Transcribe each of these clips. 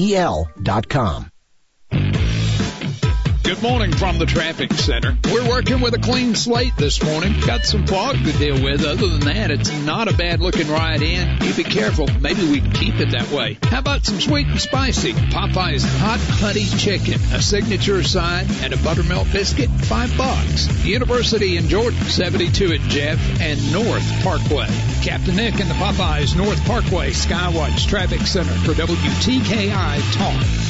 T-E-L.com. Good morning from the traffic center. We're working with a clean slate this morning. Got some fog to deal with. Other than that, it's not a bad looking ride in. You be careful. Maybe we can keep it that way. How about some sweet and spicy? Popeye's hot honey chicken, a signature side, and a buttermilk biscuit, five bucks. University in Jordan, 72 at Jeff and North Parkway. Captain Nick and the Popeyes North Parkway Skywatch Traffic Center for WTKI Talk.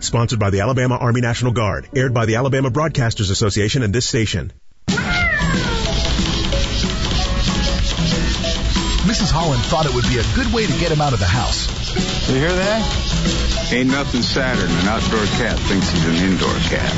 Sponsored by the Alabama Army National Guard. Aired by the Alabama Broadcasters Association and this station. Mrs. Holland thought it would be a good way to get him out of the house. You hear that? Ain't nothing sadder than an outdoor cat thinks he's an indoor cat.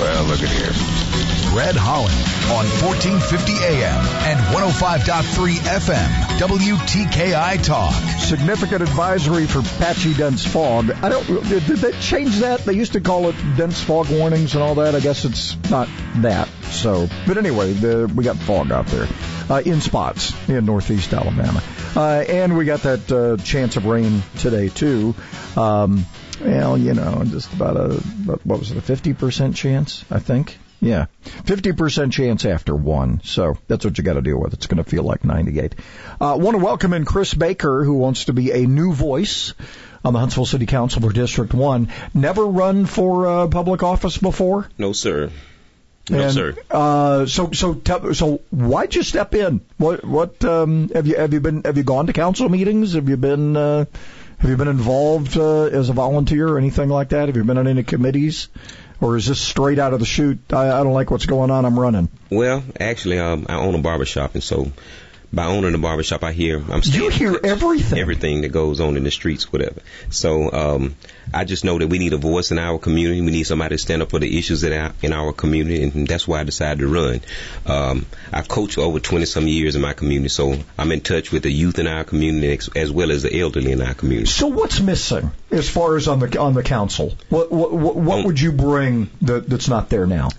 Well, look at here. Fred Holland on 1450 AM and 105.3 FM, WTKI Talk. Significant advisory for patchy dense fog. I don't, did they change that? They used to call it dense fog warnings and all that. I guess it's not that. So, but anyway, the, we got fog out there uh, in spots in northeast Alabama. Uh, and we got that uh, chance of rain today, too. Um, well, you know, just about a, what was it, a 50% chance, I think. Yeah. 50% chance after one. So that's what you got to deal with. It's going to feel like 98. Uh, want to welcome in Chris Baker, who wants to be a new voice on the Huntsville City Council for District 1. Never run for uh, public office before? No, sir. No, and, sir. Uh, so, so, so, why'd you step in? What, what, um, have you, have you been, have you gone to council meetings? Have you been, uh, have you been involved, uh, as a volunteer or anything like that? Have you been on any committees? Or is this straight out of the chute? I, I don't like what's going on. I'm running. Well, actually, um, I own a barbershop, and so by owning a barbershop, I hear I'm. You hear everything. Everything that goes on in the streets, whatever. So um, I just know that we need a voice in our community. We need somebody to stand up for the issues that are in our community, and that's why I decided to run. Um, I've coached over 20 some years in my community, so I'm in touch with the youth in our community as well as the elderly in our community. So what's missing as far as on the on the council? What what, what, what would you bring that, that's not there now?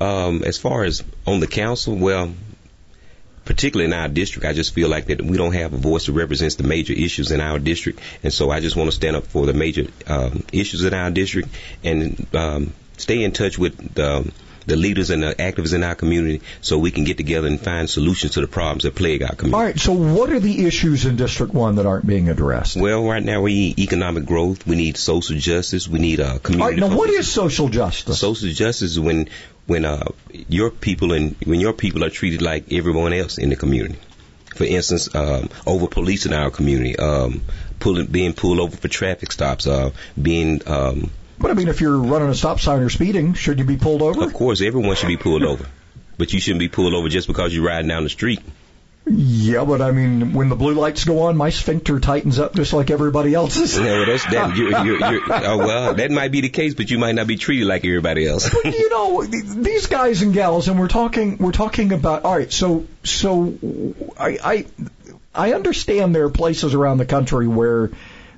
Um, as far as on the council, well, particularly in our district, I just feel like that we don't have a voice that represents the major issues in our district, and so I just want to stand up for the major um, issues in our district and um, stay in touch with the, the leaders and the activists in our community so we can get together and find solutions to the problems that plague our community. All right, so what are the issues in District 1 that aren't being addressed? Well, right now we need economic growth, we need social justice, we need a community. All right, now what is social justice? Social justice is when when uh, your people and when your people are treated like everyone else in the community. For instance, um, over policing our community, um, pulling, being pulled over for traffic stops, uh, being. Um, but I mean, if you're running a stop sign or speeding, should you be pulled over? Of course, everyone should be pulled over, but you shouldn't be pulled over just because you're riding down the street. Yeah, but I mean, when the blue lights go on, my sphincter tightens up just like everybody else's. Well, that's that. You're, you're, you're, oh, well, that might be the case, but you might not be treated like everybody else. but, you know, these guys and gals, and we're talking, we're talking about. All right, so, so, I, I, I understand there are places around the country where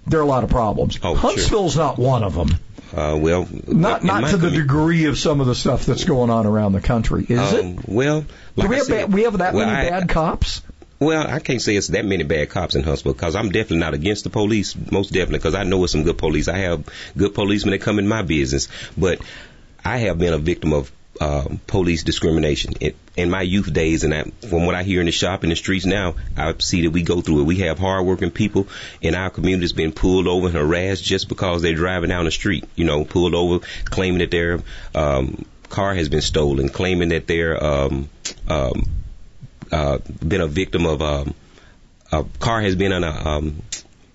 there are a lot of problems. Oh, Huntsville's sure. not one of them. Uh, well, not not to the degree of some of the stuff that's going on around the country, is um, it? Well, like Do we have said, bad, we have that well, many I, bad cops. Well, I can't say it's that many bad cops in Huntsville because I'm definitely not against the police, most definitely, because I know it's some good police. I have good policemen that come in my business, but I have been a victim of uh, police discrimination in, in my youth days, and I, from what I hear in the shop in the streets now, I see that we go through it. We have hardworking people in our communities being pulled over and harassed just because they're driving down the street. You know, pulled over, claiming that their um, car has been stolen, claiming that their um, um, uh, been a victim of um, a car has been on a um,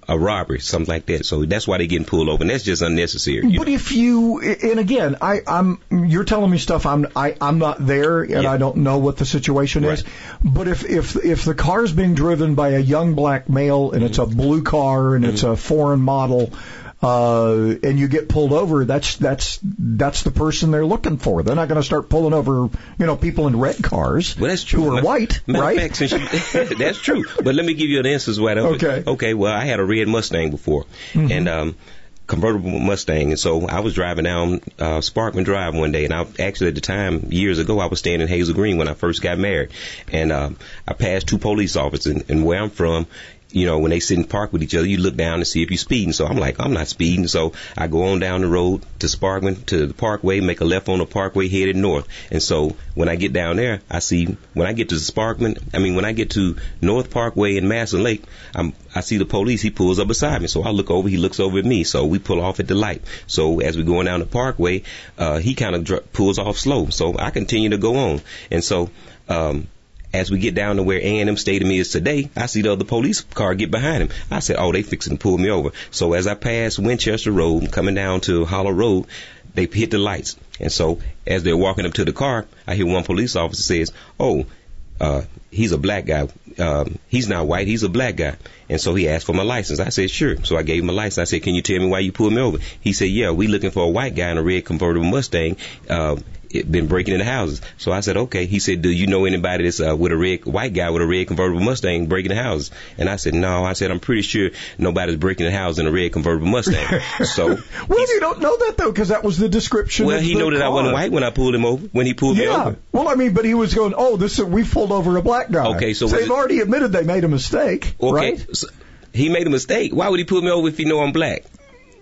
a robbery, something like that. So that's why they're getting pulled over, and that's just unnecessary. But know? if you, and again, I, I'm, you're telling me stuff I'm, I, I'm not there, and yeah. I don't know what the situation right. is. But if, if, if the car's being driven by a young black male, and mm-hmm. it's a blue car, and mm-hmm. it's a foreign model, uh, and you get pulled over, that's that's that's the person they're looking for. They're not going to start pulling over, you know, people in red cars. Well, that's true. Who are Matter- white, right? fact, you- that's true. But let me give you an answer as well. Okay. Okay. Well, I had a red Mustang before, Mm-hmm. and um, convertible Mustang, and so I was driving down uh, Sparkman Drive one day, and I actually at the time years ago I was staying in Hazel Green when I first got married, and um, I passed two police officers, and, and where I'm from. You know, when they sit and park with each other, you look down and see if you're speeding. So I'm like, I'm not speeding. So I go on down the road to Sparkman to the Parkway, make a left on the Parkway, headed north. And so when I get down there, I see when I get to Sparkman, I mean when I get to North Parkway and Mastin Lake, I'm, I see the police. He pulls up beside me. So I look over. He looks over at me. So we pull off at the light. So as we're going down the Parkway, uh, he kind of dr- pulls off slow. So I continue to go on. And so. Um, as we get down to where A&M Stadium is today, I see the other police car get behind him. I said, oh, they fixing to pull me over. So as I pass Winchester Road, coming down to Hollow Road, they hit the lights. And so as they're walking up to the car, I hear one police officer says, oh, uh, he's a black guy. Um, he's not white. He's a black guy. And so he asked for my license. I said, sure. So I gave him a license. I said, can you tell me why you pulled me over? He said, yeah, we looking for a white guy in a red convertible Mustang. Uh, been breaking into houses. So I said, okay. He said, do you know anybody that's uh, with a red white guy with a red convertible Mustang breaking the houses? And I said, no. I said, I'm pretty sure nobody's breaking the house in a red convertible Mustang. so Well, you don't know that though, because that was the description. well, he knew that I wasn't white when I pulled him over. When he pulled me Yeah. over. Well, I mean, but he was going, oh, this is, we pulled over a black guy. Okay, so was they've it- already admitted they made a mistake, Okay. right? So he made a mistake. Why would he pull me over if he know I'm black?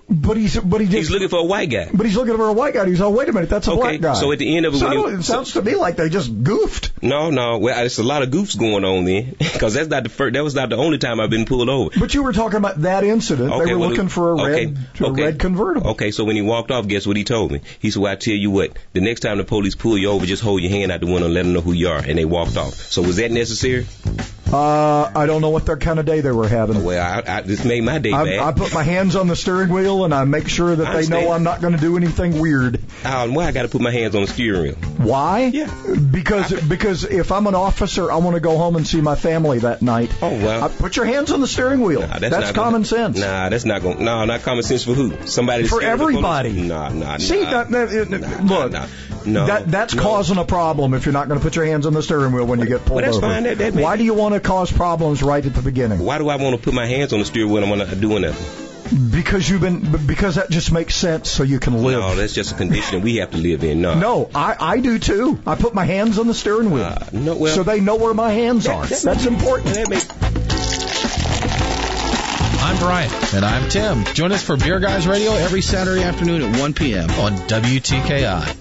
But he's but he just He's looking for a white guy. but he's looking for a white guy. He's oh wait a minute, that's a Okay, black guy. so at the end of it, So you- it sounds to me like they just goofed. No, no. Well, it's a lot of goofs going on then, because that's not the first. That was not the only time I've been pulled over. But you were talking about that incident. they were well, looking for a red okay, a red convertible. Okay, so when he walked off, guess what he told me? He said, "Well, I tell you what. The next time the police pull you over, just hold your hand out the window and let them know who you are." And they walked off. So was that necessary? Uh, I don't know what their kind of day they were having. Well, I, I this made my day I, bad. I put my hands on the steering wheel and I make sure that I they know. I'm not going to do anything weird. Oh, well, I got to put my hands on the steering wheel. Why? Yeah. Because because if I'm an officer, I want to go home and see my family that night. Oh, well. I, put your hands on the steering wheel. Nah, that's gonna- common sense. Nah, that's not going. No, not common sense for who? Somebody For scared the police? everybody. Nah, nah, See, nah. that, that, Nah, look, nah, no, that, that's no. causing a problem if you're not going to put your hands on the steering wheel when you get pulled Well, that's over. fine. That- that Why do you want to cause problems right at the beginning? Why do I want to put my hands on the steering wheel when I'm not doing that? Because you've been because that just makes sense so you can live. No, that's just a condition we have to live in. No. No, I, I do too. I put my hands on the steering wheel. Uh, no, well- so they know where my hands are. that- That's important. That may- I'm Brian. And I'm Tim. Join us for Beer Guys Radio every Saturday afternoon at 1 p.m. On WTKI.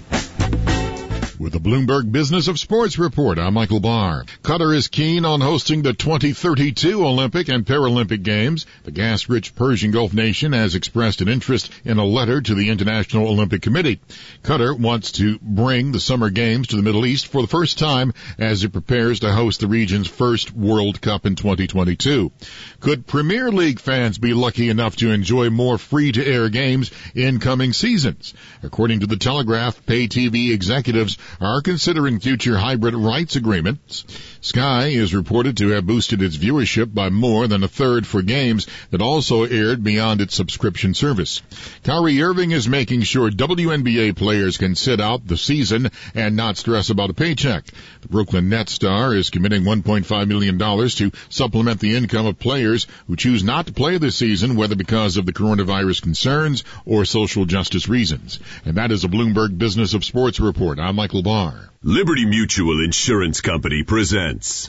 With the Bloomberg Business of Sports report, I'm Michael Barr. Qatar is keen on hosting the 2032 Olympic and Paralympic Games. The gas-rich Persian Gulf nation has expressed an interest in a letter to the International Olympic Committee. Qatar wants to bring the Summer Games to the Middle East for the first time as it prepares to host the region's first World Cup in 2022. Could Premier League fans be lucky enough to enjoy more free-to-air games in coming seasons? According to the Telegraph, pay TV executives are considering future hybrid rights agreements. Sky is reported to have boosted its viewership by more than a third for games that also aired beyond its subscription service. Kyrie Irving is making sure WNBA players can sit out the season and not stress about a paycheck. The Brooklyn Nets star is committing $1.5 million to supplement the income of players who choose not to play this season, whether because of the coronavirus concerns or social justice reasons. And that is a Bloomberg Business of Sports report. I'm Michael Barr. Liberty Mutual Insurance Company presents.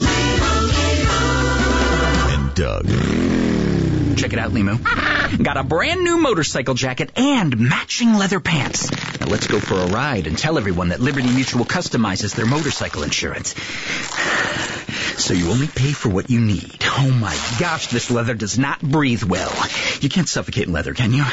And Doug. Check it out, Limo. Got a brand new motorcycle jacket and matching leather pants. Now let's go for a ride and tell everyone that Liberty Mutual customizes their motorcycle insurance. So you only pay for what you need. Oh my gosh, this leather does not breathe well. You can't suffocate in leather, can you?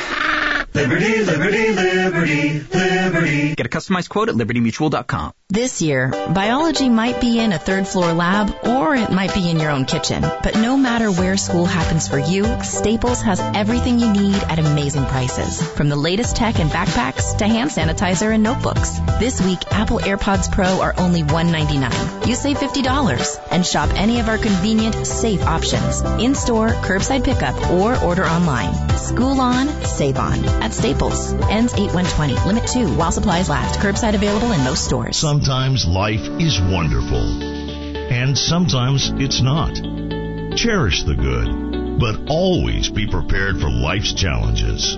Liberty, liberty, liberty, liberty. Get a customized quote at libertymutual.com. This year, biology might be in a third floor lab or it might be in your own kitchen. But no matter where school happens for you, Staples has everything you need at amazing prices. From the latest tech and backpacks to hand sanitizer and notebooks. This week, Apple AirPods Pro are only 199. You save $50 and shop any of our convenient, safe options. In-store, curbside pickup, or order online. School on, save on. At Staples. Ends 8120. Limit 2 while supplies last. Curbside available in most stores. Sometimes life is wonderful. And sometimes it's not. Cherish the good, but always be prepared for life's challenges.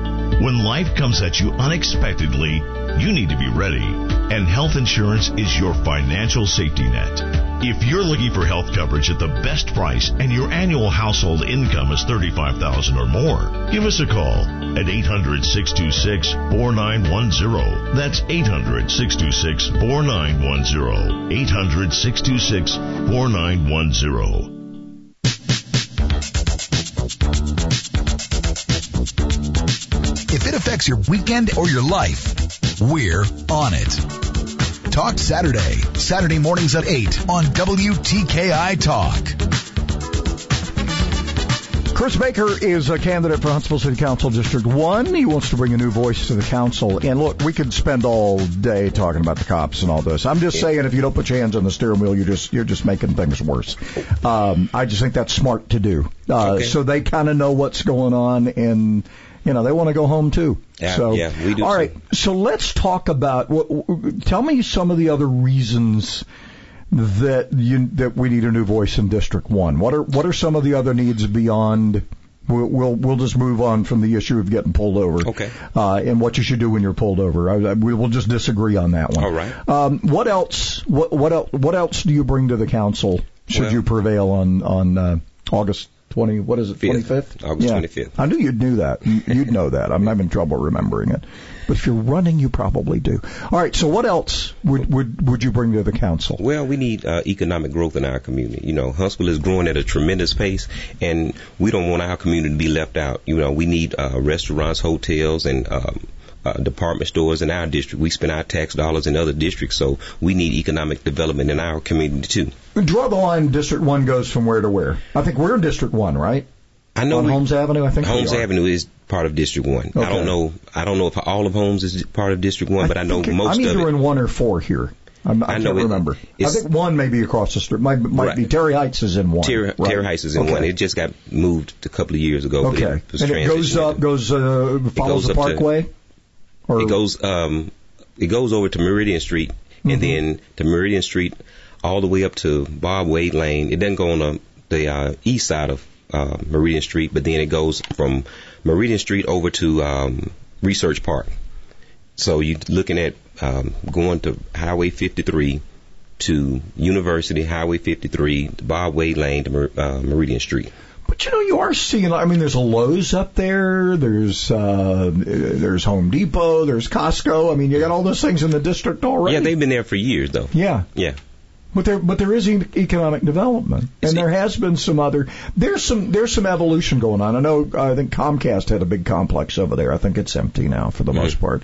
When life comes at you unexpectedly, you need to be ready, and health insurance is your financial safety net. If you're looking for health coverage at the best price and your annual household income is 35000 or more, give us a call at 800-626-4910. That's 800-626-4910. 800-626-4910. If it affects your weekend or your life, we're on it. Talk Saturday, Saturday mornings at 8 on WTKI Talk. Chris Baker is a candidate for Huntsville City Council District 1. He wants to bring a new voice to the council. And look, we could spend all day talking about the cops and all this. I'm just saying if you don't put your hands on the steering wheel, you're just you're just making things worse. Um, I just think that's smart to do. Uh, Okay. So they kind of know what's going on and you know, they want to go home too. Yeah, so, yeah, we do All too. right. So let's talk about what, tell me some of the other reasons that you that we need a new voice in District One. What are what are some of the other needs beyond? We'll we'll, we'll just move on from the issue of getting pulled over. Okay. Uh, and what you should do when you're pulled over. I, I, we will just disagree on that one. All right. Um, what else? What what else? What else do you bring to the council? Should Well- you prevail on on uh, August? 20, what is it, Fifth. 25th? August yeah. 25th. I knew you'd knew that. You- You'd know that. I'm having trouble remembering it. But if you're running, you probably do. All right. So what else would would would you bring to the council? Well, we need uh, economic growth in our community. You know, Huntsville is growing at a tremendous pace, and we don't want our community to be left out. You know, we need uh, restaurants, hotels, and um, uh, department stores in our district. We spend our tax dollars in other districts, so we need economic development in our community too. Draw the line. District one goes from where to where? I think we're in District one, right? I know on we- Holmes Avenue. I think Holmes. Avenue is part of District One. I don't know. I don't know if all of Holmes is part of District One, but I know most I'm either it. in one or four here. I'm, I, I know can't it- remember. I think one may be across the street. Might, might be Terry Heights is in one. Terry, right? Terry Heights is in Okay. one. It just got moved a couple of years ago. Okay. But it and it goes up, goes uh, follows goes the up to- Parkway. Or It goes um it goes over to Meridian Street Mhm. and then to Meridian Street all the way up to Bob Wade Lane. It doesn't go on the, the uh, east side of uh, Meridian Street, but then it goes from Meridian Street over to um, Research Park. So you're looking at um, going to Highway 53 to University Highway 53, to Bob Wade Lane to Mer- uh, Meridian Street. But you know, you are seeing. I mean, there's a Lowe's up there. There's uh, there's Home Depot. There's Costco. I mean, you got all those things in the district already. Yeah, they've been there for years though. Yeah. Yeah. But there, but there is e- economic development, and there has been some other. There's some there's some evolution going on. I know. I think Comcast had a big complex over there. I think it's empty now for the most part.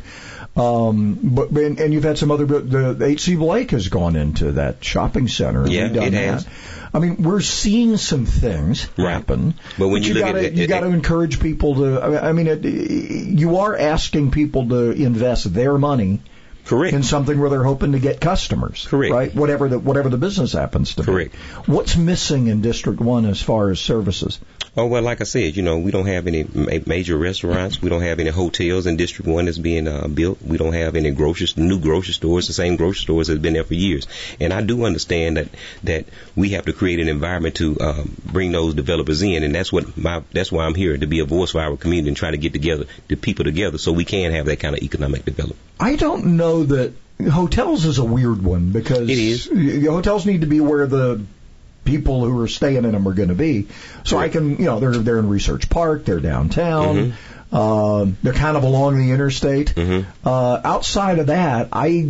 Um, but and, and you've had some other. The, the HC Blake has gone into that shopping center. and Yeah, it that. has. I mean, we're seeing some things Right. happen. But when you look gotta, it- you got to encourage people to. I mean- I mean, it, you are asking people to invest their money. Correct. In something where they're hoping to get customers. Correct. Right. Whatever the whatever the business happens to Correct. be. What's missing in District One as far as services? Oh well, like I said, you know, we don't have any ma- major restaurants. We don't have any hotels in District One that's being uh, built. We don't have any grocery new grocery stores. The same grocery stores that's been there for years. And I do understand that that we have to create an environment to um, bring those developers in, and that's what my that's why I'm here to be a voice for our community and try to get together the people together so we can have that kind of economic development. I don't know that hotels is a weird one because It is. hotels need to be where the people who are staying in them are going to be. So I can, you know, they're they're in Research Park, they're downtown. Mm-hmm. Um, they're kind of along the interstate. Uh, outside of that, I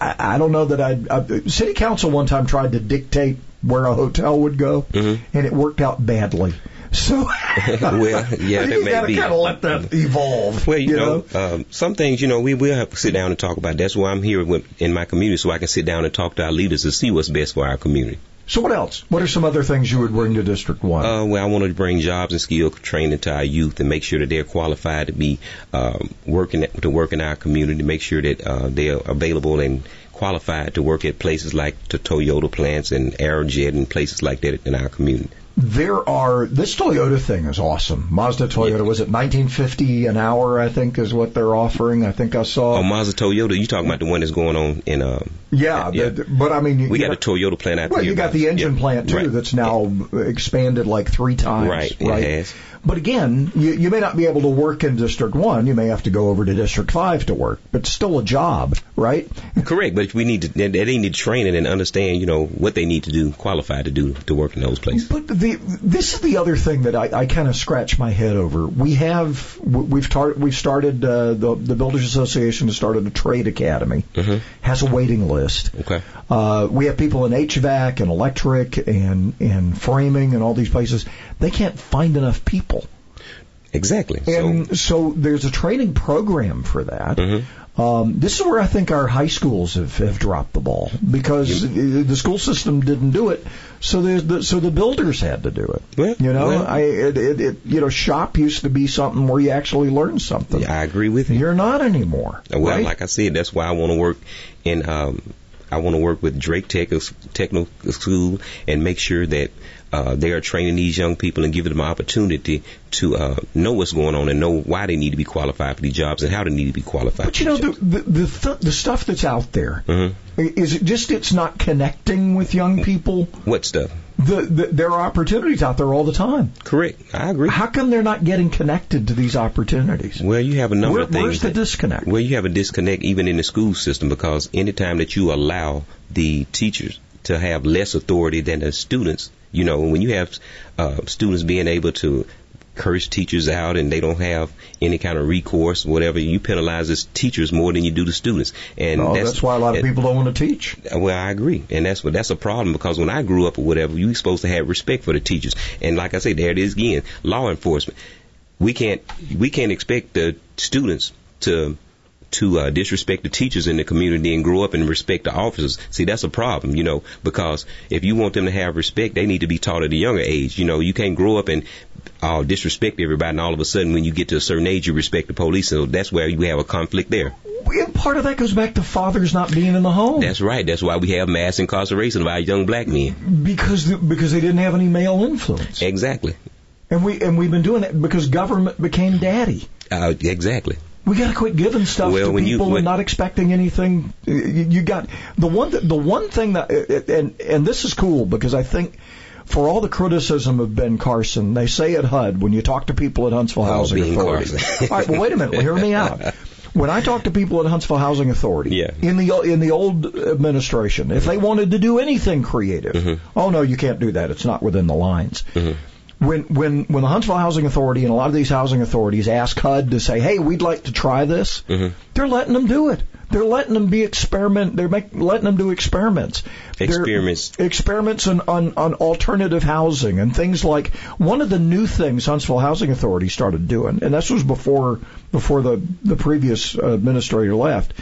I I don't know that I'd, uh, city council one time tried to dictate where a hotel would go, Mm-hmm. and it worked out badly. So well, yeah, that you may gotta kind of let that evolve. Well, you, you know, um, some things, you know, we will have to sit down and talk about. That's why I'm here with, in my community, so I can sit down and talk to our leaders to see what's best for our community. So what else? What are some other things you would bring to District One? Uh, well, I want to bring jobs and skill training to our youth and make sure that they're qualified to be um, working at, to work in our community. Make sure that uh, they're available and qualified to work at places like the Toyota plants and Aerojet and places like that in our community. There are this Toyota thing is awesome. Mazda Toyota was it 1950 an hour? I think is what they're offering. I think I saw. Oh, Mazda Toyota, you talking about the one that's going on in uh, yeah, yeah. But, but I mean, we you got a Toyota plant out Well, there. Well, you got the engine plant too Right. that's now expanded like three times. Right, it right. But again, you, you may not be able to work in District One. You may have to go over to District Five to work, but it's still a job, right? Correct, but we need to they, they need training and understand, you know, what they need to do, qualified to do to work in those places. But the this is the other thing that I, I kind of scratch my head over. We have we've tar- we've started uh, the the Builders Association has started a trade academy. Has a waiting list. Okay. Uh, we have people in HVAC and electric and and framing and all these places. They can't find enough people. Exactly. And so, there's a training program for that. Um, this is where I think our high schools have, have dropped the ball because the school system didn't do it, so the, the so the builders had to do it. You know, I it, it, it you know shop used to be something where you actually learned something. I agree with you. You're not anymore. Well, right? like I said, that's why I want to work in. Um, I want to work with Drake Tech Technical School and make sure that uh, they are training these young people and giving them an opportunity to uh, know what's going on and know why they need to be qualified for these jobs and how they need to be qualified. But you know the the the, th- the stuff that's out there Mhm. is it just it's not connecting with young people. What stuff? The, the there are opportunities out there all the time. Correct. I agree. How come they're not getting connected to these opportunities? Well, you have a number Where- of things. where's the that- disconnect? Well, you have a disconnect even in the school system because anytime that you allow the teachers to have less authority than the students, you know, when you have uh, students being able to curse teachers out and they don't have any kind of recourse, whatever, you penalize the teachers more than you do the students. And Oh, that's, that's why a lot of people don't want to teach. well, I agree, and that's what that's a problem because when I grew up or whatever, you were supposed to have respect for the teachers. And like I say, there it is again, law enforcement. We can't we can't expect the students to to uh, disrespect the teachers in the community and grow up and respect the officers. See, that's a problem, you know, because if you want them to have respect, they need to be taught at a younger age. You know, you can't grow up and uh, disrespect everybody, and all of a sudden, when you get to a certain age, you respect the police. So that's where you have a conflict there. Part of that goes back to fathers not being in the home That's right. That's why we have mass incarceration of our young black men. because because they didn't have any male influence, Exactly. and we and we've been doing that because government became daddy. Uh, exactly. We got to quit giving stuff Well, to when you- people when- and not expecting anything. You, got the one the one thing that uh, uh, and and this is cool because I think for all the criticism of Ben Carson, they say at HUD when you talk to people at Huntsville Oh, Housing Ben Authority. All right, well, wait a minute. Well, hear me out. When I talk to people at Huntsville Housing Authority, Yeah. in the in the old administration, if they mm-hmm. wanted to do anything creative, Mm-hmm. oh no, you can't do that. It's not within the lines mm-hmm. When when when the Huntsville Housing Authority and a lot of these housing authorities ask HUD to say, "Hey, we'd like to try this," Mm-hmm. they're letting them do it. They're letting them be experiment. They're make, letting them do experiments. They're- Experiments. experiments on, on on alternative housing and things like one of the new things Huntsville Housing Authority started doing, and this was before before the the previous uh, administrator left.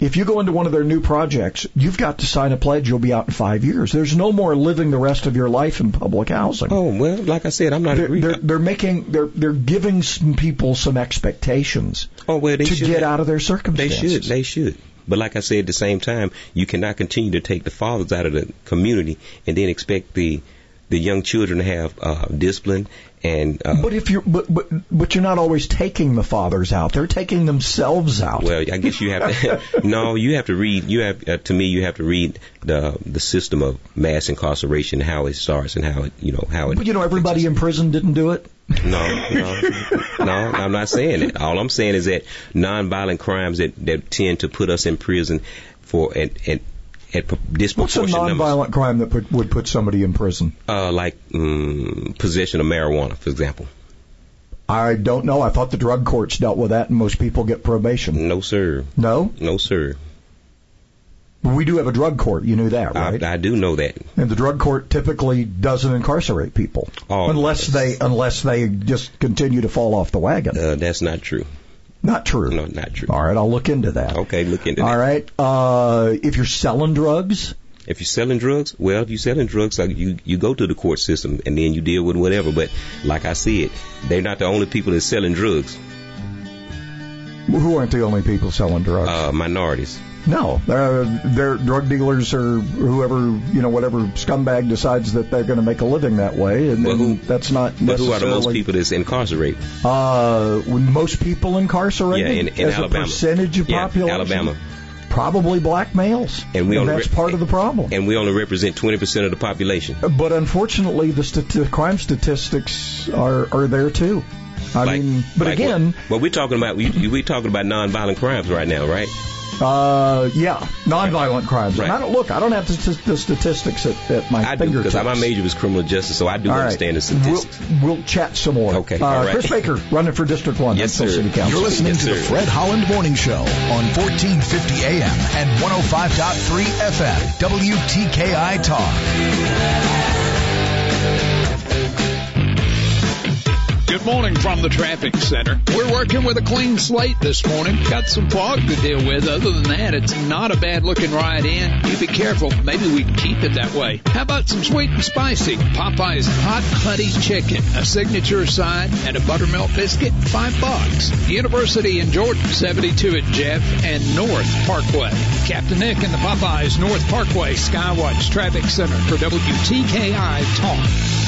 If you go into one of their new projects, you've got to sign a pledge you'll be out in five years. There's no more living the rest of your life in public housing. Oh well, like I said, I'm not They're, they're, they're making they're they're giving some people some expectations oh well, they to should. get out of their circumstances. They should. They should. But like I said, at the same time, you cannot continue to take the fathers out of the community and then expect the the young children to have uh, discipline and uh, But if you're but, but but you're not always taking the fathers out. They're taking themselves out. Well, I guess you have to. no, you have to read. You have uh, to me. You have to read the the system of mass incarceration, how it starts, and how it you know how it. But you know everybody in prison didn't do it. No, no, no. I'm not saying it. All I'm saying is that nonviolent crimes that that tend to put us in prison for at at, at What's a disproportionate numbers. nonviolent crime that put, would put somebody in prison? Uh, like um, possession of marijuana, for example. I don't know. I thought the drug courts dealt with that, and most people get probation. No, sir. No, No, sir. we do have a drug court. You knew that, right? I, I do know that. and the drug court typically doesn't incarcerate people Oh, unless they unless they just continue to fall off the wagon. Uh, that's not true. Not true. No, not true. All right, I'll look into that. Okay, look into All that. right. Uh, if you're selling drugs, If you're selling drugs, well, if you're selling drugs, like you you go to the court system and then you deal with whatever. But like I said, they're not the only people that's selling drugs. who aren't the only people selling drugs? Uh, minorities. No, they're, they're drug dealers or whoever you know, whatever scumbag decides that they're going to make a living that way, and then who- that's not But who are the most people that's incarcerated? Uh, most people incarcerated Yeah, in, in as Alabama. a percentage of yeah, population, Alabama. probably black males, And we that's part of the problem. And we only represent 20% of the population. But unfortunately, the, st- the crime statistics are are there too. I Like- mean, but like again, what, what we're talking about, we we talking about nonviolent crimes right now, right? Uh, yeah, nonviolent crimes. Right. And I don't look. I don't have the, the statistics at, at my I do fingertips. because my major was criminal justice, so I do All right. understand the statistics. We'll, we'll chat some more. Okay, Uh, all right. Chris Baker, running for District One. Yes, Huntsville sir. City Council. You're listening Yes, to the. Fred Holland Morning Show on 1450 AM and 105.3 FM. WTKI Talk. Good morning from the traffic center. We're working with a clean slate this morning. Got some fog to deal with. Other than that, it's not a bad looking ride in. You be careful. Maybe we can keep it that way. How about some sweet and spicy? Popeye's Hot Honey Chicken, a signature side, and a buttermilk biscuit, five bucks. University in Jordan, 72 at Jeff and North Parkway. Captain Nick and the Popeyes North Parkway Skywatch Traffic Center for WTKI Talk.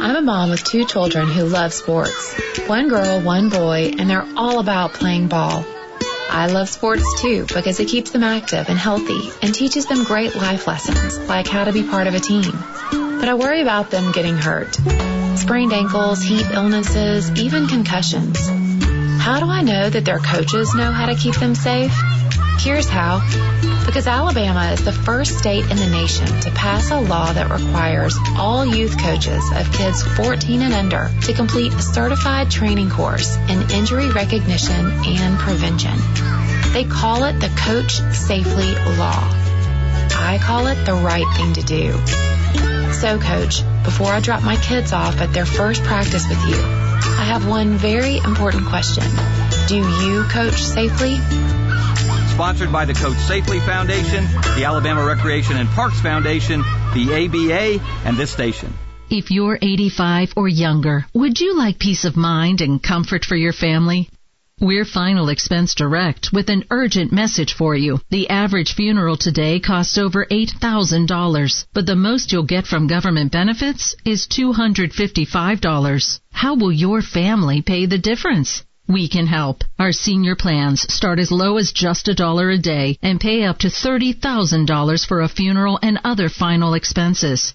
I'm a mom with two children who love sports. One girl, one boy, and they're all about playing ball. I love sports too because it keeps them active and healthy and teaches them great life lessons like how to be part of a team. But I worry about them getting hurt. Sprained ankles, heat illnesses, even concussions. How do I know that their coaches know how to keep them safe? Here's how. Because Alabama is the first state in the nation to pass a law that requires all youth coaches of kids 14 and under to complete a certified training course in injury recognition and prevention. They call it the Coach Safely Law. I call it the right thing to do. So, Coach, before I drop my kids off at their first practice with you, I have one very important question. Do you coach safely? Sponsored by the Coach Safely Foundation, the Alabama Recreation and Parks Foundation, the ABA, and this station. If you're 85 or younger, would you like peace of mind and comfort for your family? We're Final Expense Direct with an urgent message for you. The average funeral today costs over $8,000, but the most you'll get from government benefits is $255. How will your family pay the difference? We can help. Our senior plans start as low as just a dollar a day and pay up to $30,000 for a funeral and other final expenses.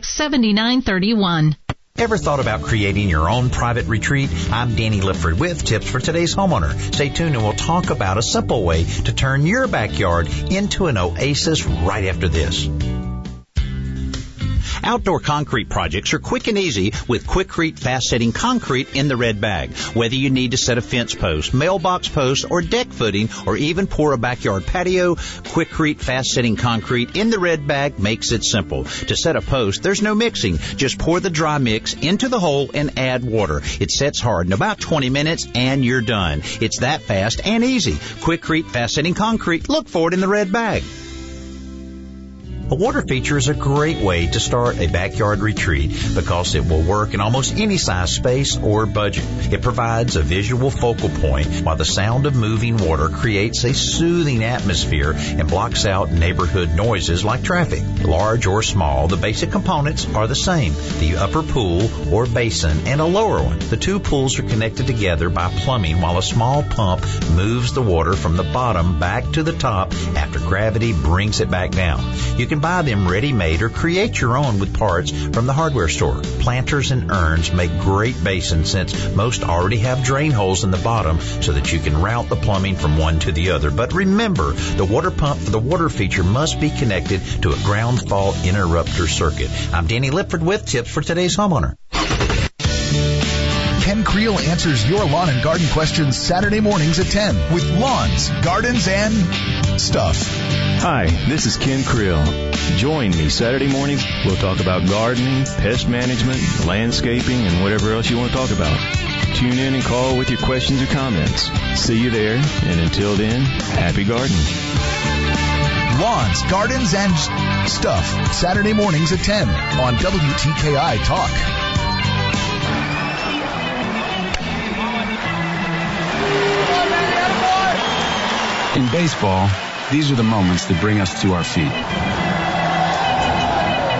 800-526-7931. Ever thought about creating your own private retreat? I'm Danny Lipford with tips for today's homeowner. Stay tuned and we'll talk about a simple way to turn your backyard into an oasis right after this. Outdoor concrete projects are quick and easy with Quikrete fast setting concrete in the red bag. Whether you need to set a fence post, mailbox post, or deck footing, or even pour a backyard patio, Quikrete fast setting concrete in the red bag makes it simple. To set a post, there's no mixing. Just pour the dry mix into the hole and add water. It sets hard in about 20 minutes and you're done. It's that fast and easy. Quikrete fast setting concrete. Look for it in the red bag. A water feature is a great way to start a backyard retreat because it will work in almost any size space or budget. It provides a visual focal point while the sound of moving water creates a soothing atmosphere and blocks out neighborhood noises like traffic. Large or small, the basic components are the same. The upper pool or basin and a lower one. The two pools are connected together by plumbing while a small pump moves the water from the bottom back to the top after gravity brings it back down. You can buy them ready made or create your own with parts from the hardware store. Planters and urns make great basins since most already have drain holes in the bottom so that you can route the plumbing from one to the other. But remember, the water pump for the water feature must be connected to a ground fault interrupter circuit. I'm Danny Lipford with tips for today's homeowner. Ken Creel answers your lawn and garden questions Saturday mornings at 10 with lawns, gardens, and stuff. Hi, this is Ken Creel. Join me Saturday mornings. We'll talk about gardening, pest management, landscaping, and whatever else you want to talk about. Tune in and call with your questions or comments. See you there, and until then, happy gardening. Lawns, gardens, and stuff. Saturday mornings at 10 on WTKI Talk. In baseball, these are the moments that bring us to our feet.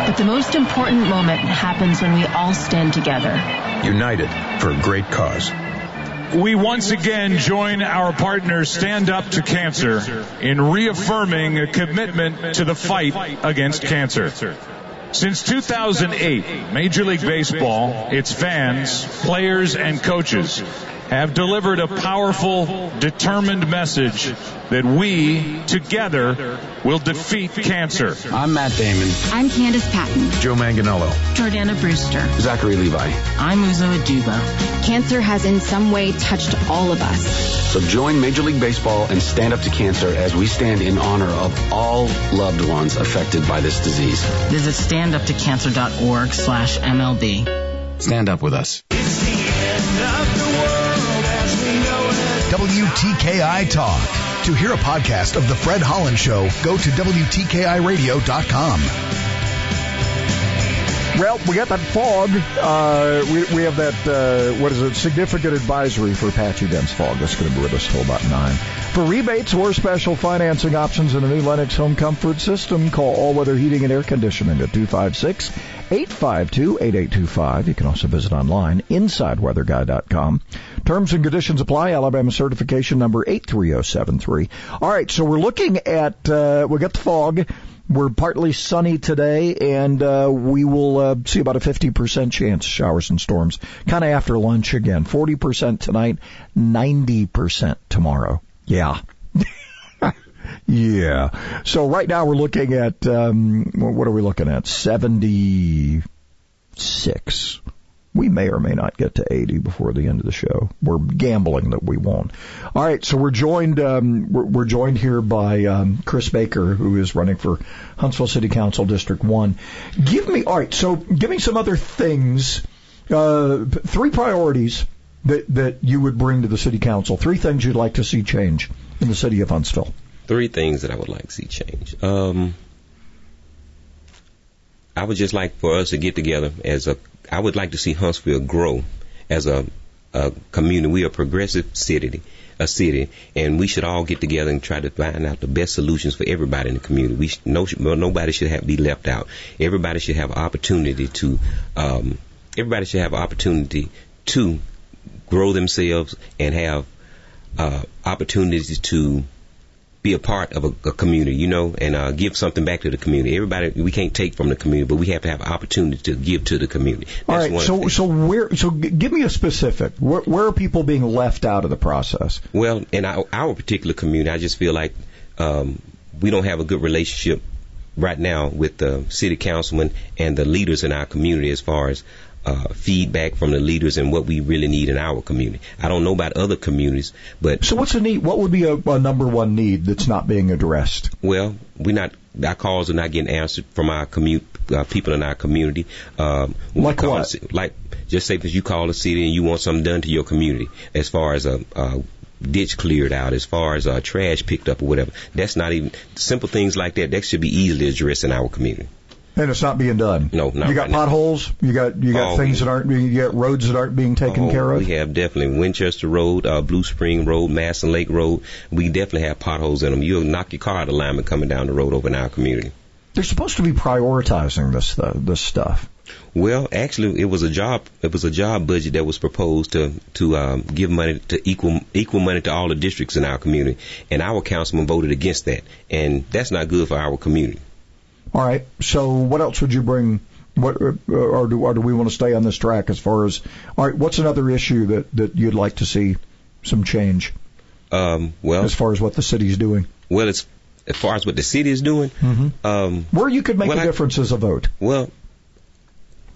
But the most important moment happens when we all stand together. United for a great cause. We once again join our partners Stand Up to Cancer in reaffirming a commitment to the fight against cancer. Since 2008, Major League Baseball, its fans, players, and coaches have delivered a powerful, determined message that we, together, will defeat cancer. I'm Matt Damon. I'm Candice Patton. Joe Manganiello. Jordana Brewster. Zachary Levi. I'm Uzo Aduba. Cancer has in some way touched all of us. So join Major League Baseball and stand up to cancer as we stand in honor of all loved ones affected by this disease. Visit standuptocancer.org slash MLB. Stand up with us. WTKI Talk. To hear a podcast of The Fred Holland Show, go to WTKIRadio.com. Well, we got that fog. Uh, we, we have that, uh, what is it, significant advisory for patchy dense fog. That's going to be with us till about 9. For rebates or special financing options in a new Lennox home comfort system, call All Weather Heating and Air Conditioning at 256 852 8825. You can also visit online, InsideWeatherGuy.com. Terms and conditions apply. Alabama certification number 83073. All right, so we're looking at, uh, we got the fog. We're partly sunny today, and uh, we will uh, see about a 50% chance showers and storms kind of after lunch again. 40% tonight, 90% tomorrow. Yeah. Yeah. So right now we're looking at, um, what are we looking at? 76. We may or may not get to 80 before the end of the show. We're gambling that we won't. All right, so we're joined um, we're, we're, joined here by um, Chris Baker, who is running for Huntsville City Council District One. Give me all right. So give me some other things. Uh, three priorities that that you would bring to the city council. Three things you'd like to see change in the city of Huntsville. Three things that I would like to see change. Um, I would just like for us to get together as a I would like to see Huntsville grow as a, a community. We are a progressive city, a city, and we should all get together and try to find out the best solutions for everybody in the community. We no, nobody should have be left out. Everybody should have opportunity to. Um, everybody should have opportunity to grow themselves and have uh, opportunities to be a part of a, a community, you know, and uh, give something back to the community. Everybody, we can't take from the community, but we have to have an opportunity to give to the community. That's All right. So, so where? So, give me a specific. Where, where, are people being left out of the process? Well, in our, our particular community, I just feel like um, we don't have a good relationship right now with the city councilman and the leaders in our community as far as uh, feedback from the leaders and what we really need in our community. I don't know about other communities, but So what's the need? What would be a, a number one need that's not being addressed? well, we're not our calls are not getting answered from our commu- uh, people in our community. Um, Like what? the ci- like just say if you call the city and you want something done to your community, as far as a, a ditch cleared out, as far as uh, trash picked up or whatever. That's not even simple things like that. That should be easily addressed in our community. And it's not being done. No, not you got right now. potholes. You got you got Oh, things that aren't. You got roads that aren't being taken Oh, care of. We have definitely Winchester Road, uh, Blue Spring Road, Mastin Lake Road. We definitely have potholes in them. You'll knock your car out of alignment coming down the road over in our community. They're supposed to be prioritizing this uh, this stuff. Well, actually, it was a job. It was a job budget that was proposed to to um, give money to equal equal money to all the districts in our community, and our councilman voted against that, and that's not good for our community. All right. So what else would you bring? What uh, or do or do we want to stay on this track as far as? All right. What's another issue that that you'd like to see some change Um, well, as far as what the city's doing? well, as as far as what the city is doing, Mm-hmm. um, Where you could make a I- difference as a vote. Well,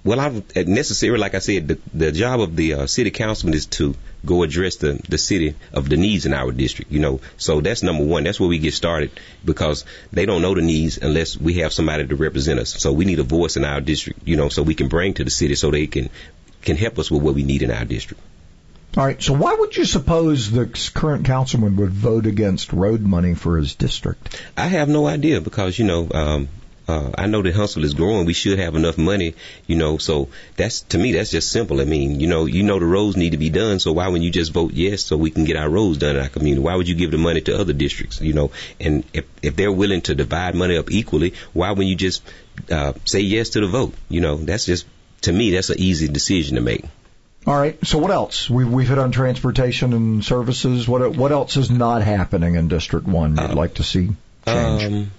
well, I necessary, like I said, the, the job of the uh, city councilman is to go address the the city of the needs in our district. You know, so that's number one. That's where we get started because they don't know the needs unless we have somebody to represent us. So we need a voice in our district. You know, so we can bring to the city so they can can help us with what we need in our district. All right. So why would you suppose the current councilman would vote against road money for his district? I have no idea because you know um, uh, I know that Huntsville is growing. We should have enough money, you know. So that's to me that's just simple. I mean, you know, you know the roads need to be done. So why wouldn't you just vote yes so we can get our roads done in our community? Why would you give the money to other districts? You know, and if if they're willing to divide money up equally, why wouldn't you just uh, say yes to the vote? You know, that's just to me that's an easy decision to make. All right. So what else? We've we've hit on transportation and services. What what else is not happening in District One? You'd like to see change? Um,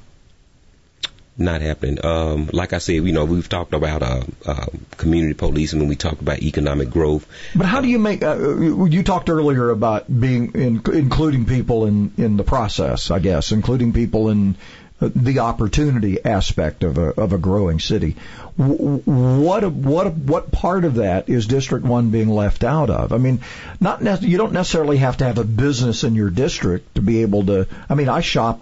not happening. Um, like I said, you know, we've talked about uh, uh, community policing when we talked about economic growth. But how do you make? Uh, you talked earlier about being in, including people in in the process. I guess including people in uh, the opportunity aspect of a of a growing city. What what what part of that is District One being left out of? I mean, not you don't necessarily have to have a business in your district to be able to. I mean, I shop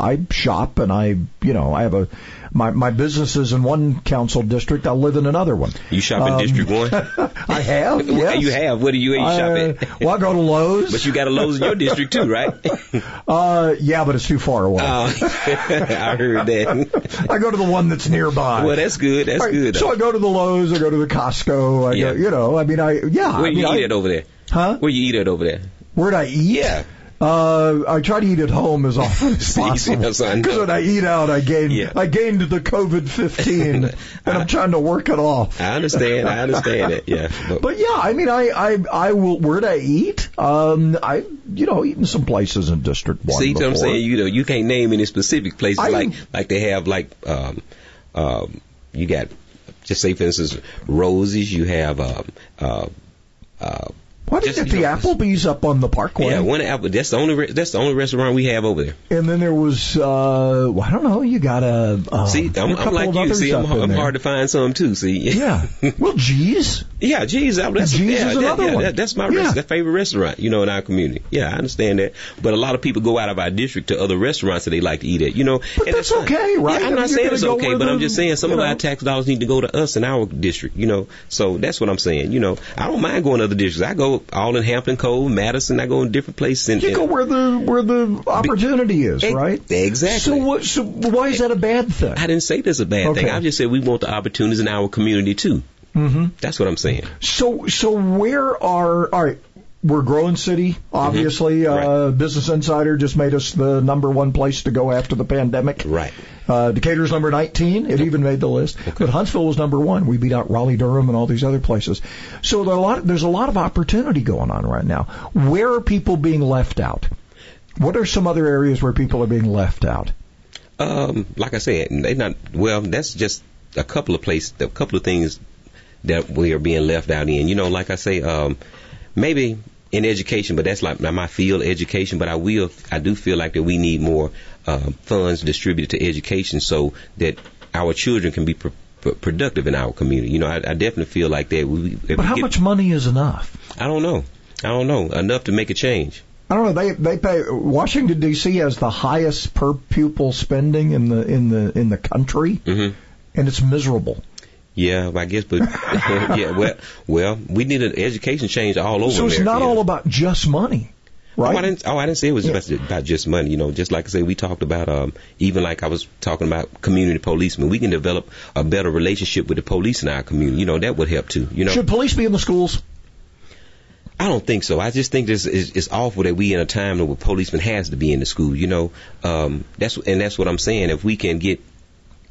I shop and I, you know, I have a my my business is in one council district. I live in another one. You shop in Um, District One? I have. Yes. You have. What do you, you shop at? Uh, well, I go to Lowe's. But you got a Lowe's in your district too, right? Uh, yeah, but it's too far away. Oh, I heard that. I go to the one that's nearby. Well, that's good. That's right, good. So. I go to the Lowe's. I go to the Costco. I Yeah. go, you know, I mean, I yeah. Where I you mean, eat I, at over there? Huh? Where you eat it over there? Where'd I eat? Yeah. Uh, I try to eat at home as often as possible. I. Because when I eat out, I gain Yeah. I gained the COVID fifteen, and I'm trying to work it off. I understand. I understand it. Yeah. But, But yeah, I mean, I I I will. Where'd I eat? Um, I you know eaten some places in District One. see what I'm saying? You know, you can't name any specific places I- like like they have like um um you got just say for instance Roses. You have um uh uh. Why didn't get the Applebee's up on the Parkway? Yeah, one apple. That's the only. That's the only restaurant we have over there. And then there was, uh, well, I don't know, you got a, uh, See, I'm, a I'm like you. See, I'm, I'm hard to find some too. See, Yeah. Well, geez. yeah, geez, that, that's Geez yeah, is that- another yeah, one. that- that's my Yeah. rest, favorite restaurant, you know, in our community. Yeah, I understand that. But a lot of people go out of our district to other restaurants that they like to eat at, you know. But and that's fine. okay, right? Yeah, I'm not saying it's okay, but I'm just saying some of know. our tax dollars need to go to us in our district, you know. So that's what I'm saying, you know. I don't mind going to other districts. I go all in Hampton Cove, Madison. I go in different places. And, You go where the where the opportunity is, right? Exactly. So what? So why is that a bad thing? I didn't say that's a bad thing. I just said we want the opportunities in our community too. Mm-hmm. That's what I'm saying. So so where are all right? We're growing city, obviously. Uh, Business Insider just made us the number one place to go after the pandemic. Right. Uh, Decatur's number 19. It even made the list. But Huntsville was number one. We beat out Raleigh, Durham, and all these other places. So there a lot, there's a lot of opportunity going on right now. Where are people being left out? What are some other areas where people are being left out? Um, like I said, they not well. That's just a couple of places, a couple of things that we are being left out in. You know, like I say, um, maybe in education, but that's like not my field, education. But I will, I do feel like that we need more uh, funds distributed to education so that our children can be pr- pr- productive in our community. You know, I, I definitely feel like that. We, but how get, much money is enough? I don't know. I don't know enough to make a change. I don't know. They they pay Washington D.C. has the highest per pupil spending in the in the in the country, mm-hmm. and it's miserable. Yeah, I guess, but yeah, well, well, we need an education change all over. So it's America, not all about just money, right? Oh, I didn't. Oh, I didn't say it was yeah. about just money. You know, just like I say, we talked about um, even like I was talking about community policemen. We can develop a better relationship with the police in our community. You know, that would help too. You know, should police be in the schools? I don't think so. I just think this is it's awful that we in a time where policeman has to be in the school. You know, um, that's and that's what I'm saying. If we can get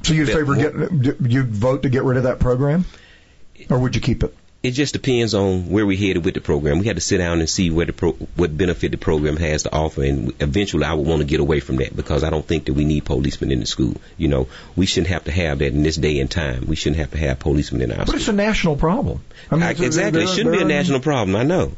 so you'd favor get you'd vote to get rid of that program, or would you keep it? It just depends on where we headed with the program. We had to sit down and see what the pro, what benefit the program has to offer, and eventually I would want to get away from that because I don't think that we need policemen in the school. You know, we shouldn't have to have that in this day and time. We shouldn't have to have policemen in our. But school. it's a national problem. I mean, I, exactly, it shouldn't be a national problem. I know.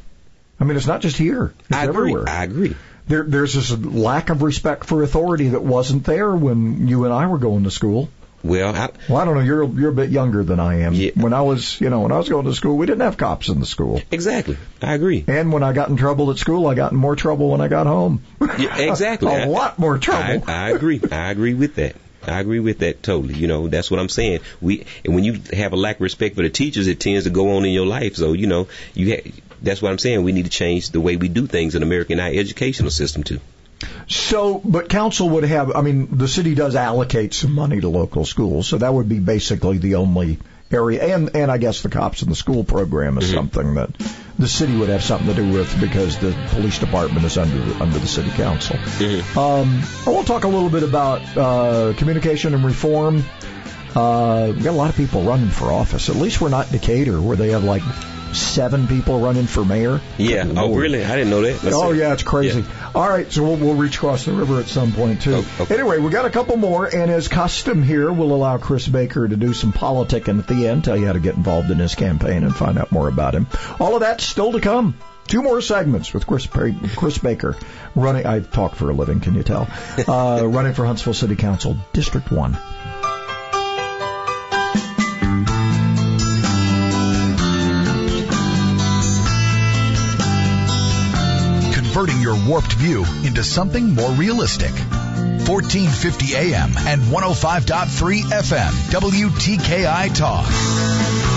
I mean, it's not just here. It's I agree. Everywhere. I agree. There, there's this lack of respect for authority that wasn't there when you and I were going to school. Well, I, well, I don't know. You're you're a bit younger than I am. Yeah. When I was, you know, when I was going to school, we didn't have cops in the school. Exactly, I agree. And when I got in trouble at school, I got in more trouble when I got home. Yeah, exactly, a I, lot more trouble. I, I agree. I agree with that. I agree with that totally. You know, that's what I'm saying. We and when you have a lack of respect for the teachers, it tends to go on in your life. So you know, you ha- that's what I'm saying. We need to change the way we do things in America in our educational system too. So, but council would have, I mean, the city does allocate some money to local schools, so that would be basically the only area, and, and I guess the cops in the school program is mm-hmm. something that the city would have something to do with because the police department is under under the city council. Mm-hmm. Um, I want to talk a little bit about uh, communication and reform. Uh, we got a lot of people running for office. At least we're not Decatur, where they have like seven people running for mayor. Yeah. Good oh, Lord. really? I didn't know that. Let's oh, see. yeah, it's crazy. Yeah. All right, so we'll, we'll reach across the river at some point too. Oh, okay. Anyway, we got a couple more, and as custom here, we'll allow Chris Baker to do some politicking at the end, tell you how to get involved in his campaign, and find out more about him. All of that still to come. Two more segments with Chris, Chris Baker running. I talk for a living, can you tell? Uh, running for Huntsville City Council, District One. Converting your warped view into something more realistic. 1450 AM and 105.3 FM, WTKI Talk.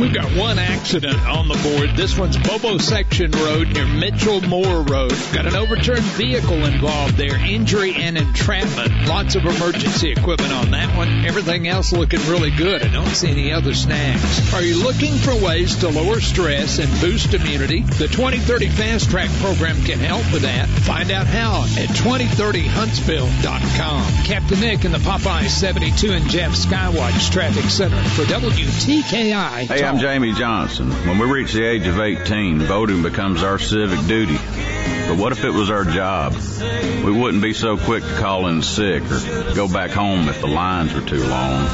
We've got one accident on the board. This one's Bobo Section Road near Mitchell Moore Road. Got an overturned vehicle involved there, injury and entrapment. Lots of emergency equipment on that one. Everything else looking really good. I don't see any other snags. Are you looking for ways to lower stress and boost immunity? The 2030 Fast Track program can help with that. Find out how at 2030huntsville.com. Captain Nick in the Popeye 72 and Jeff Skywatch Traffic Center for WTKI. Hey, I'm Jamie Johnson. When we reach the age of 18, voting becomes our civic duty. But what if it was our job? We wouldn't be so quick to call in sick or go back home if the lines were too long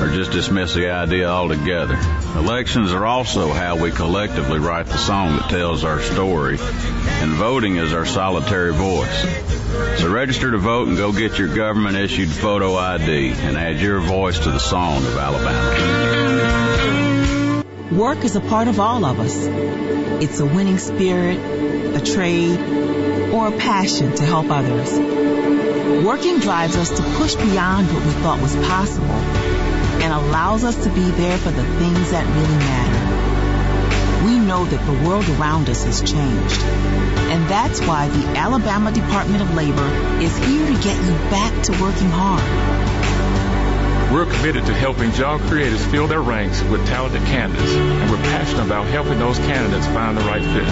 or just dismiss the idea altogether. Elections are also how we collectively write the song that tells our story, and voting is our solitary voice. So register to vote and go get your government issued photo ID and add your voice to the song of Alabama. Work is a part of all of us. It's a winning spirit, a trade, or a passion to help others. Working drives us to push beyond what we thought was possible and allows us to be there for the things that really matter. We know that the world around us has changed. And that's why the Alabama Department of Labor is here to get you back to working hard. We're committed to helping job creators fill their ranks with talented candidates, and we're passionate about helping those candidates find the right fit.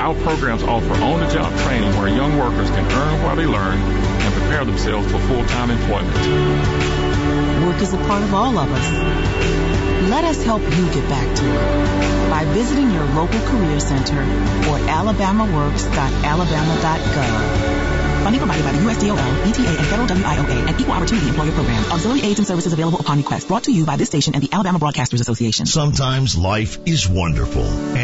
Our programs offer on-the-job training where young workers can earn while they learn and prepare themselves for full-time employment. Work is a part of all of us. Let us help you get back to it by visiting your local career center or alabamaworks.alabama.gov. Funding provided by the USDOL, ETA, and Federal WIOA and Equal Opportunity Employer Program. Auxiliary aids and services available upon request. Brought to you by this station and the Alabama Broadcasters Association. Sometimes life is wonderful, and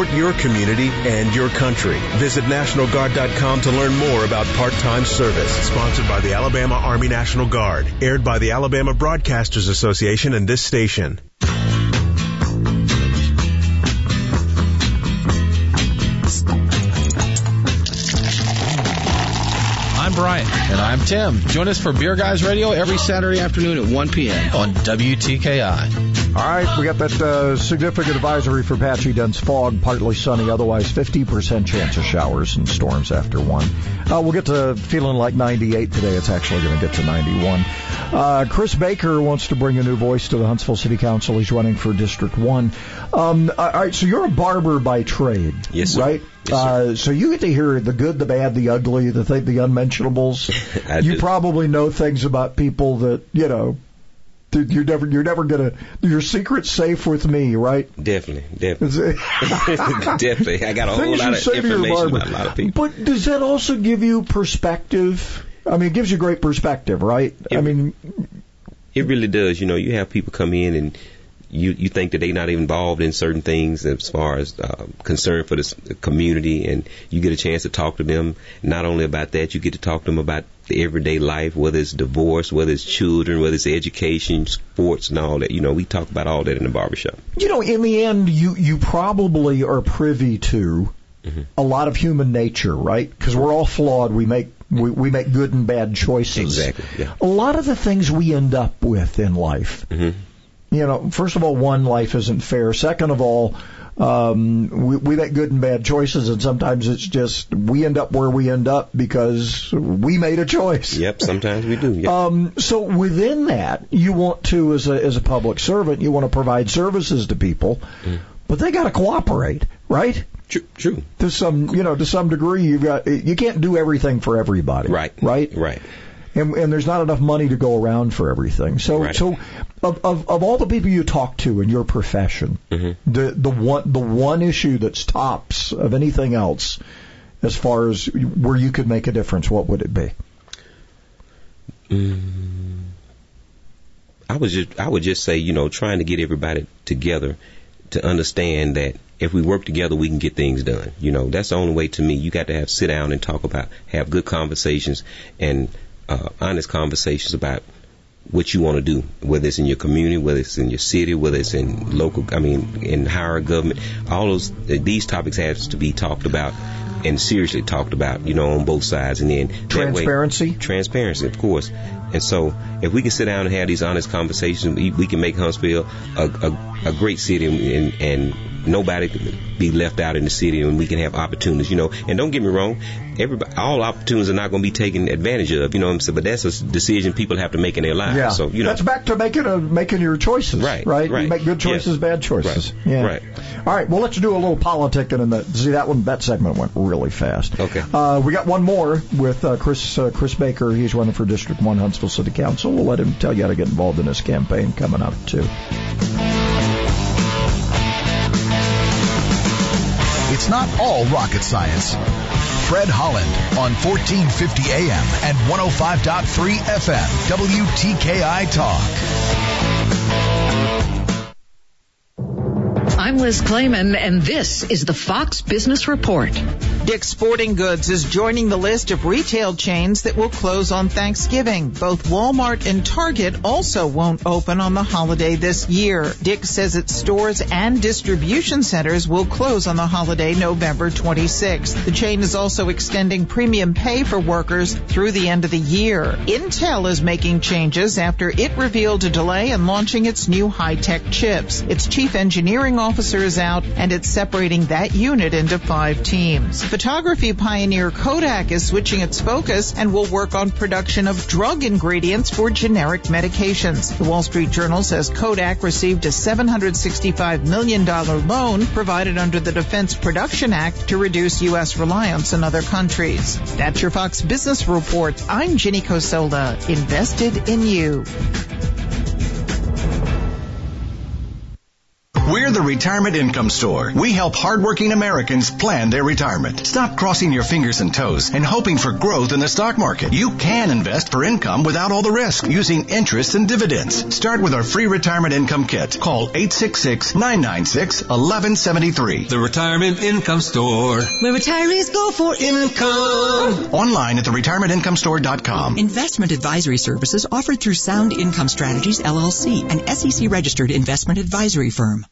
your community and your country. Visit NationalGuard.com to learn more about part-time service. Sponsored by the Alabama Army National Guard. Aired by the Alabama Broadcasters Association and this station. I'm Brian. And I'm Tim. Join us for Beer Guys Radio every Saturday afternoon at 1 p.m. on WTKI. All right, we got that uh, significant advisory for patchy dense fog, partly sunny, otherwise 50% chance of showers and storms after 1. Uh, we'll get to feeling like 98 today. It's actually going to get to 91. Uh, Chris Baker wants to bring a new voice to the Huntsville City Council. He's running for District 1. Um, all right, so you're a barber by trade, Yes, sir. right? Yes, uh, so you get to hear the good, the bad, the ugly, the thing, the unmentionables. You do. probably know things about people that you know. That You're never, you're never gonna. Your secret's safe with me, right? Definitely, definitely. definitely. I got a whole lot of say to your information about a lot of people. But does that also give you perspective? I mean, it gives you great perspective, right? I mean, It really does. You know, you have people come in and you you think that they're not involved in certain things as far as uh, concern for the community, and you get a chance to talk to them. Not only about that, you get to talk to them about the everyday life, whether it's divorce, whether it's children, whether it's education, sports, and all that. You know, we talk about all that in the barbershop. you know, in the end, you you probably are privy to Mm-hmm. a lot of human nature, right? Because we're all flawed. We make we, we make good and bad choices. Exactly. Yeah. A lot of the things we end up with in life. Mm-hmm. You know, first of all, one, life isn't fair. Second of all, um, we, we make good and bad choices, and sometimes it's just we end up where we end up because we made a choice. Yep. Sometimes we do. Yep. Um, so within that, you want to, as a as a public servant, you want to provide services to people, but they got to cooperate, right? True. True. To some, you know, to some degree, you got you can't do everything for everybody, Right. Right. Right. And, and there's not enough money to go around for everything. So, Right. so of, of of all the people you talk to in your profession, Mm-hmm. the the one the one issue that's tops of anything else, as far as where you could make a difference, what would it be? Mm, I was just I would just say you know trying to get everybody together to understand that if we work together we can get things done. You know that's the only way to me. You got to have sit down and talk about have good conversations and uh, honest conversations about what you want to do, whether it's in your community, whether it's in your city, whether it's in local, I mean, in higher government. All those these topics have to be talked about and seriously talked about, you know, on both sides. And then that way- Transparency? transparency, of course. And so, if we can sit down and have these honest conversations, we, we can make Huntsville a, a, a great city, and, and nobody can be left out in the city, and we can have opportunities. You know, and don't get me wrong, everybody, all opportunities are not going to be taken advantage of. You know what I'm saying? But that's a decision people have to make in their lives. Yeah. So you know, That's back to making a, making your choices. Right, Right. right. You make good choices, Yes. bad choices. Right, Yeah. right. All right. Well, let's do a little politicking, and that see that one that segment went really fast. Okay. Uh, we got one more with uh, Chris uh, Chris Baker. He's running for District One, Huntsville City Council. We'll let him tell you how to get involved in this campaign coming up too. It's not all rocket science. Fred Holland on 1450 AM and 105.3 FM. WTKI Talk. I'm Liz Claman, and this is the Fox Business Report. Dick's Sporting Goods is joining the list of retail chains that will close on Thanksgiving. Both Walmart and Target also won't open on the holiday this year. Dick's says its stores and distribution centers will close on the holiday November 26th. The chain is also extending premium pay for workers through the end of the year. Intel is making changes after it revealed a delay in launching its new high-tech chips. Its chief engineering officer is out and it's separating that unit into five teams. Photography pioneer Kodak is switching its focus and will work on production of drug ingredients for generic medications. The Wall Street Journal says Kodak received a $765 million loan provided under the Defense Production Act to reduce U.S. reliance on other countries. That's your Fox Business Report. I'm Ginny Cosola, invested in you. We're the Retirement Income Store. We help hardworking Americans plan their retirement. Stop crossing your fingers and toes and hoping for growth in the stock market. You can invest for income without all the risk using interest and dividends. Start with our free retirement income kit. Call 866-996-1173. The Retirement Income Store. Where retirees go for income. Online at theretirementincomestore.com. Investment advisory services offered through Sound Income Strategies LLC, an SEC registered investment advisory firm.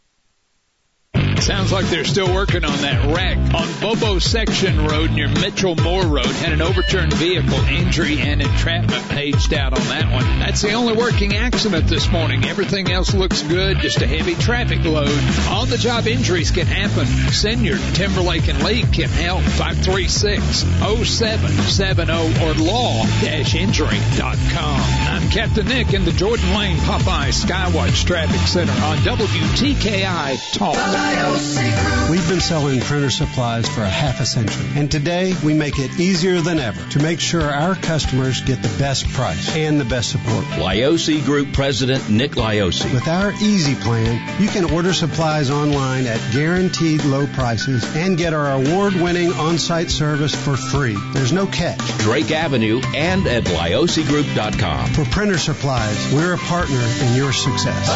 Sounds like they're still working on that wreck on Bobo Section Road near Mitchell Moore Road. Had an overturned vehicle, injury and entrapment paged out on that one. That's the only working accident this morning. Everything else looks good, just a heavy traffic load. On the job injuries can happen. Siniard Timberlake and League can help. 536-0770 or law-injury.com. I'm Captain Nick in the Jordan Lane Popeye Skywatch Traffic Center on WTKI Talk. We've been selling printer supplies for a half a century, and today we make it easier than ever to make sure our customers get the best price and the best support. Lioce Group President Nick Lioce. With our Easy Plan, you can order supplies online at guaranteed low prices and get our award-winning on-site service for free. There's no catch. Drake Avenue and at liocegroup.com. For printer supplies, we're a partner in your success.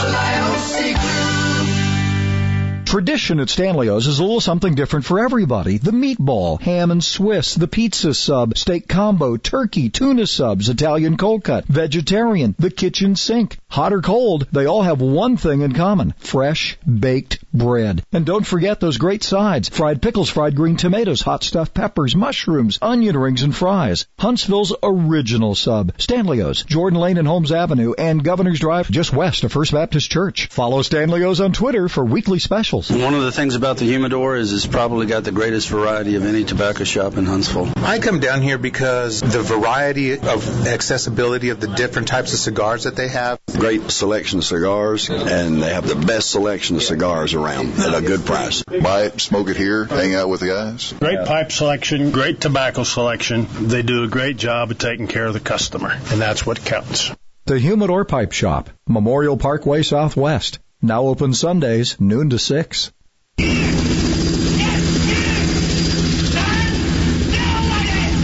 Tradition at Stanley's is a little something different for everybody. The meatball, ham and Swiss, the pizza sub, steak combo, turkey, tuna subs, Italian cold cut, vegetarian, the kitchen sink. Hot or cold, they all have one thing in common. Fresh, baked bread. And don't forget those great sides. Fried pickles, fried green tomatoes, hot stuffed peppers, mushrooms, onion rings, and fries. Huntsville's original sub. Stanley's, Jordan Lane and Holmes Avenue, and Governor's Drive just west of First Baptist Church. Follow Stanley's on Twitter for weekly specials. One of the things about the humidor is it's probably got the greatest variety of any tobacco shop in Huntsville. I come down here because the variety of accessibility of the different types of cigars that they have. Great selection of cigars, and they have the best selection of cigars around at a good price. Buy it, smoke it here, hang out with the guys. Great pipe selection, great tobacco selection. They do a great job of taking care of the customer, and that's what counts. The Humidor Pipe Shop, Memorial Parkway Southwest. Now open Sundays, noon to 6.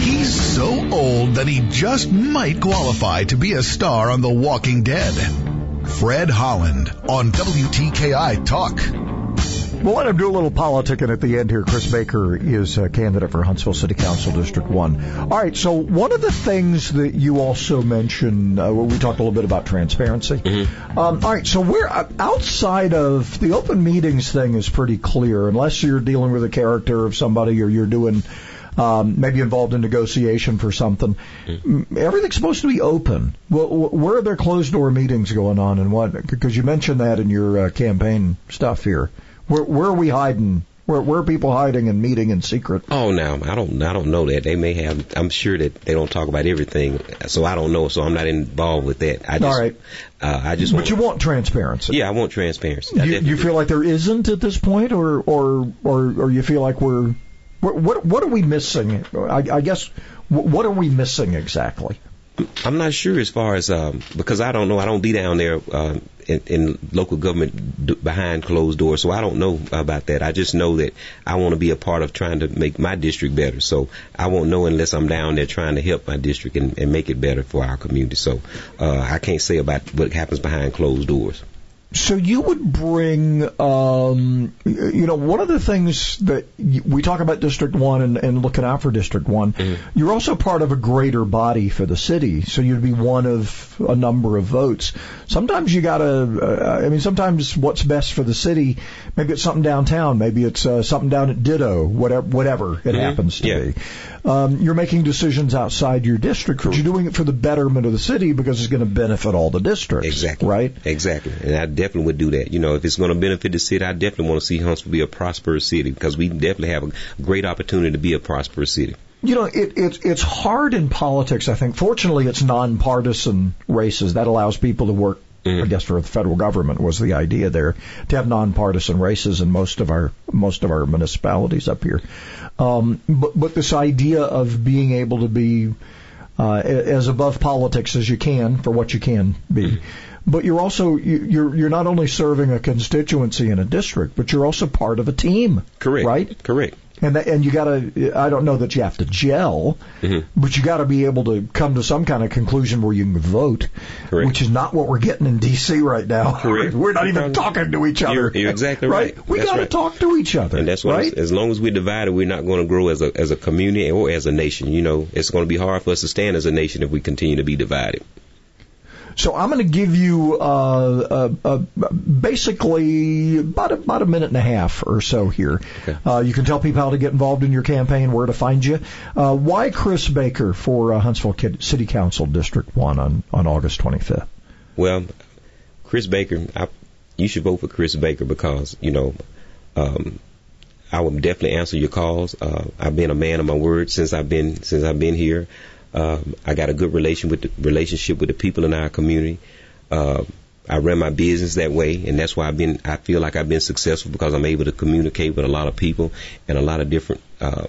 He's so old that he just might qualify to be a star on The Walking Dead. Fred Holland on WTKI Talk. We'll let him do a little politicking at the end here. Chris Baker is a candidate for Huntsville City Council District 1. All right, so one of the things that you also mentioned, uh, we talked a little bit about transparency. Mm-hmm. Um, all right, so we're uh, outside of the open meetings thing is pretty clear, unless you're dealing with a character of somebody or you're doing um, maybe involved in negotiation for something. Mm-hmm. Everything's supposed to be open. Well, where are there closed door meetings going on and what? Because you mentioned that in your uh, campaign stuff here. Where, where are we hiding? Where, where are people hiding and meeting in secret? Oh, now I don't. I don't know that they may have. I'm sure that they don't talk about everything, so I don't know. So I'm not involved with that. I just, All right. Uh, I just. But want, you want transparency. Yeah, I want transparency. You, you feel like there isn't at this point, or or or, or you feel like we're what what, what are we missing? I, I guess what are we missing exactly? I'm not sure as far as um, because I don't know. I don't be down there uh, in, in local government d- behind closed doors, so I don't know about that. I just know that I want to be a part of trying to make my district better. So I won't know unless I'm down there trying to help my district and, and make it better for our community. So uh, I can't say about what happens behind closed doors. So you would bring, um, you know, one of the things that we talk about District One and, and looking out for District One. Mm-hmm. You're also part of a greater body for the city, so you'd be one of a number of votes. Sometimes you gotta, uh, I mean, sometimes what's best for the city, maybe it's something downtown, maybe it's uh, something down at Ditto, whatever, whatever it mm-hmm. happens to yeah. be um, you're making decisions outside your district, but you're doing it for the betterment of the city because it's going to benefit all the districts. Exactly. Right? Exactly. And I definitely would do that. You know, if it's going to benefit the city, I definitely want to see Huntsville be a prosperous city because we definitely have a great opportunity to be a prosperous city. You know, it, it, it's hard in politics, I think. Fortunately, it's nonpartisan races. That allows people to work Mm. I guess for the federal government was the idea there to have nonpartisan races in most of our most of our municipalities up here. Um, but but this idea of being able to be uh, as above politics as you can for what you can be. Mm. But you're also you're you're not only serving a constituency in a district, but you're also part of a team. Correct. Right. Correct and that, and you got to. I don't know that you have to gel, mm-hmm. but you got to be able to come to some kind of conclusion where you can vote, Correct. which is not what we're getting in D.C. right now. Correct. We're not even talking to each other. You're, you're exactly right. right? We got to right. talk to each other. And that's right. As long as we're divided, we're not going to grow as a as a community or as a nation. You know, it's going to be hard for us to stand as a nation if we continue to be divided. So I'm going to give you uh, uh, uh, basically about a, about a minute and a half or so here. Okay. Uh, you can tell people how to get involved in your campaign, where to find you. Uh, why Chris Baker for uh, Huntsville City Council District One on on August 25th? Well, Chris Baker, I, you should vote for Chris Baker because you know. Um, I will definitely answer your calls. Uh, I've been a man of my word since I've been since I've been here. Um, I got a good relation with the, relationship with the people in our community. Uh, I run my business that way, and that's why I've been. I feel like I've been successful because I'm able to communicate with a lot of people and a lot of different uh,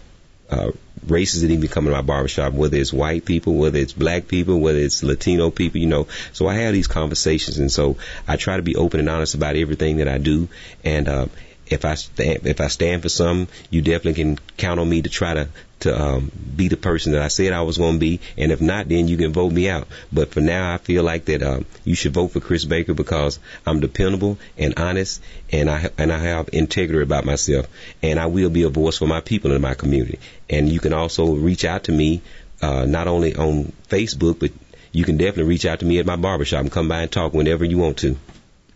uh, races that even come in my barbershop. Whether it's white people, whether it's black people, whether it's Latino people, you know. So I have these conversations, and so I try to be open and honest about everything that I do. And uh, if I stand, if I stand for something, you definitely can count on me to try to to um, be the person that I said I was going to be. And if not, then you can vote me out. But for now, I feel like that um, you should vote for Chris Baker because I'm dependable and honest, and I and I have integrity about myself, and I will be a voice for my people in my community. And you can also reach out to me uh, not only on Facebook, but you can definitely reach out to me at my barbershop and come by and talk whenever you want to.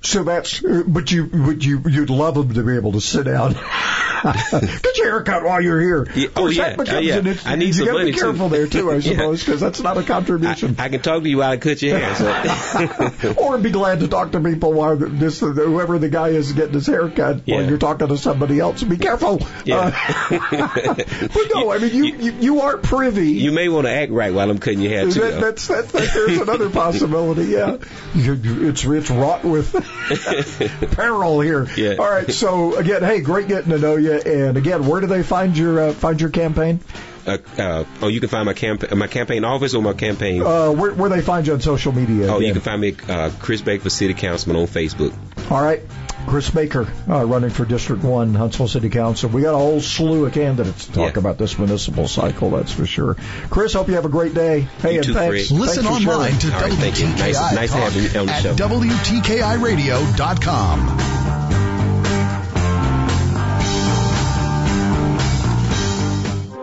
So that's, but you, would you, you'd love them to be able to sit down, get your haircut while you're here. Yeah, oh yeah, uh, yeah. An, I need some money. You got to be careful too. there too, I suppose, because yeah. that's not a contribution. I, I, can talk to you while I cut your hair, so. or be glad to talk to people while this, whoever the guy is getting his haircut yeah. while you're talking to somebody else. Be careful. Yeah. Uh, but no, I mean you, you, you aren't privy. You may want to act right while I'm cutting your hair too. That, that's, that's, that, there's another possibility. Yeah, it's it's wrought with. peril here. Yeah. All right. So again, hey, great getting to know you. And again, where do they find your uh, find your campaign? Uh, uh, oh, you can find my campaign, my campaign office or my campaign. Uh, where, where they find you on social media? Oh, again? you can find me uh, Chris Baker for City Councilman on Facebook. All right, Chris Baker uh, running for District One, Huntsville City Council. We got a whole slew of candidates to talk yeah. about this municipal cycle. That's for sure. Chris, hope you have a great day. Hey, you and too, thanks. Fred. Listen thanks online to right, WTKI. Nice, nice having you on the at show. WTKIRadio.com.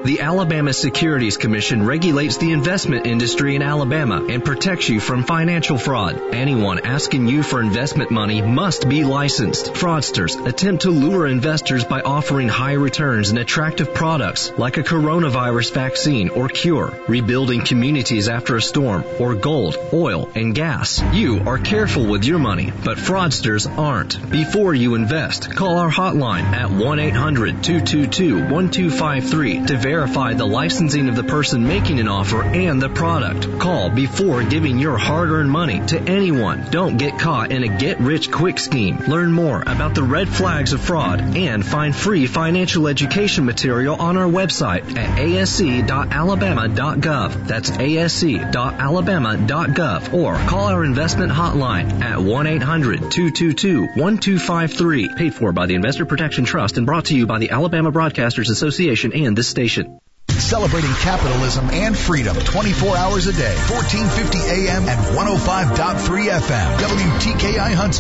The Alabama Securities Commission regulates the investment industry in Alabama and protects you from financial fraud. Anyone asking you for investment money must be licensed. Fraudsters attempt to lure investors by offering high returns and attractive products like a coronavirus vaccine or cure, rebuilding communities after a storm, or gold, oil, and gas. You are careful with your money, but fraudsters aren't. Before you invest, call our hotline at 1-800-222-1253 to verify verify the licensing of the person making an offer and the product. Call before giving your hard-earned money to anyone. Don't get caught in a get-rich-quick scheme. Learn more about the red flags of fraud and find free financial education material on our website at asc.alabama.gov. That's asc.alabama.gov or call our investment hotline at 1-800-222-1253. Paid for by the Investor Protection Trust and brought to you by the Alabama Broadcasters Association and this station. Celebrating capitalism and freedom 24 hours a day, 1450 AM and 105.3 FM. WTKI Huntsville.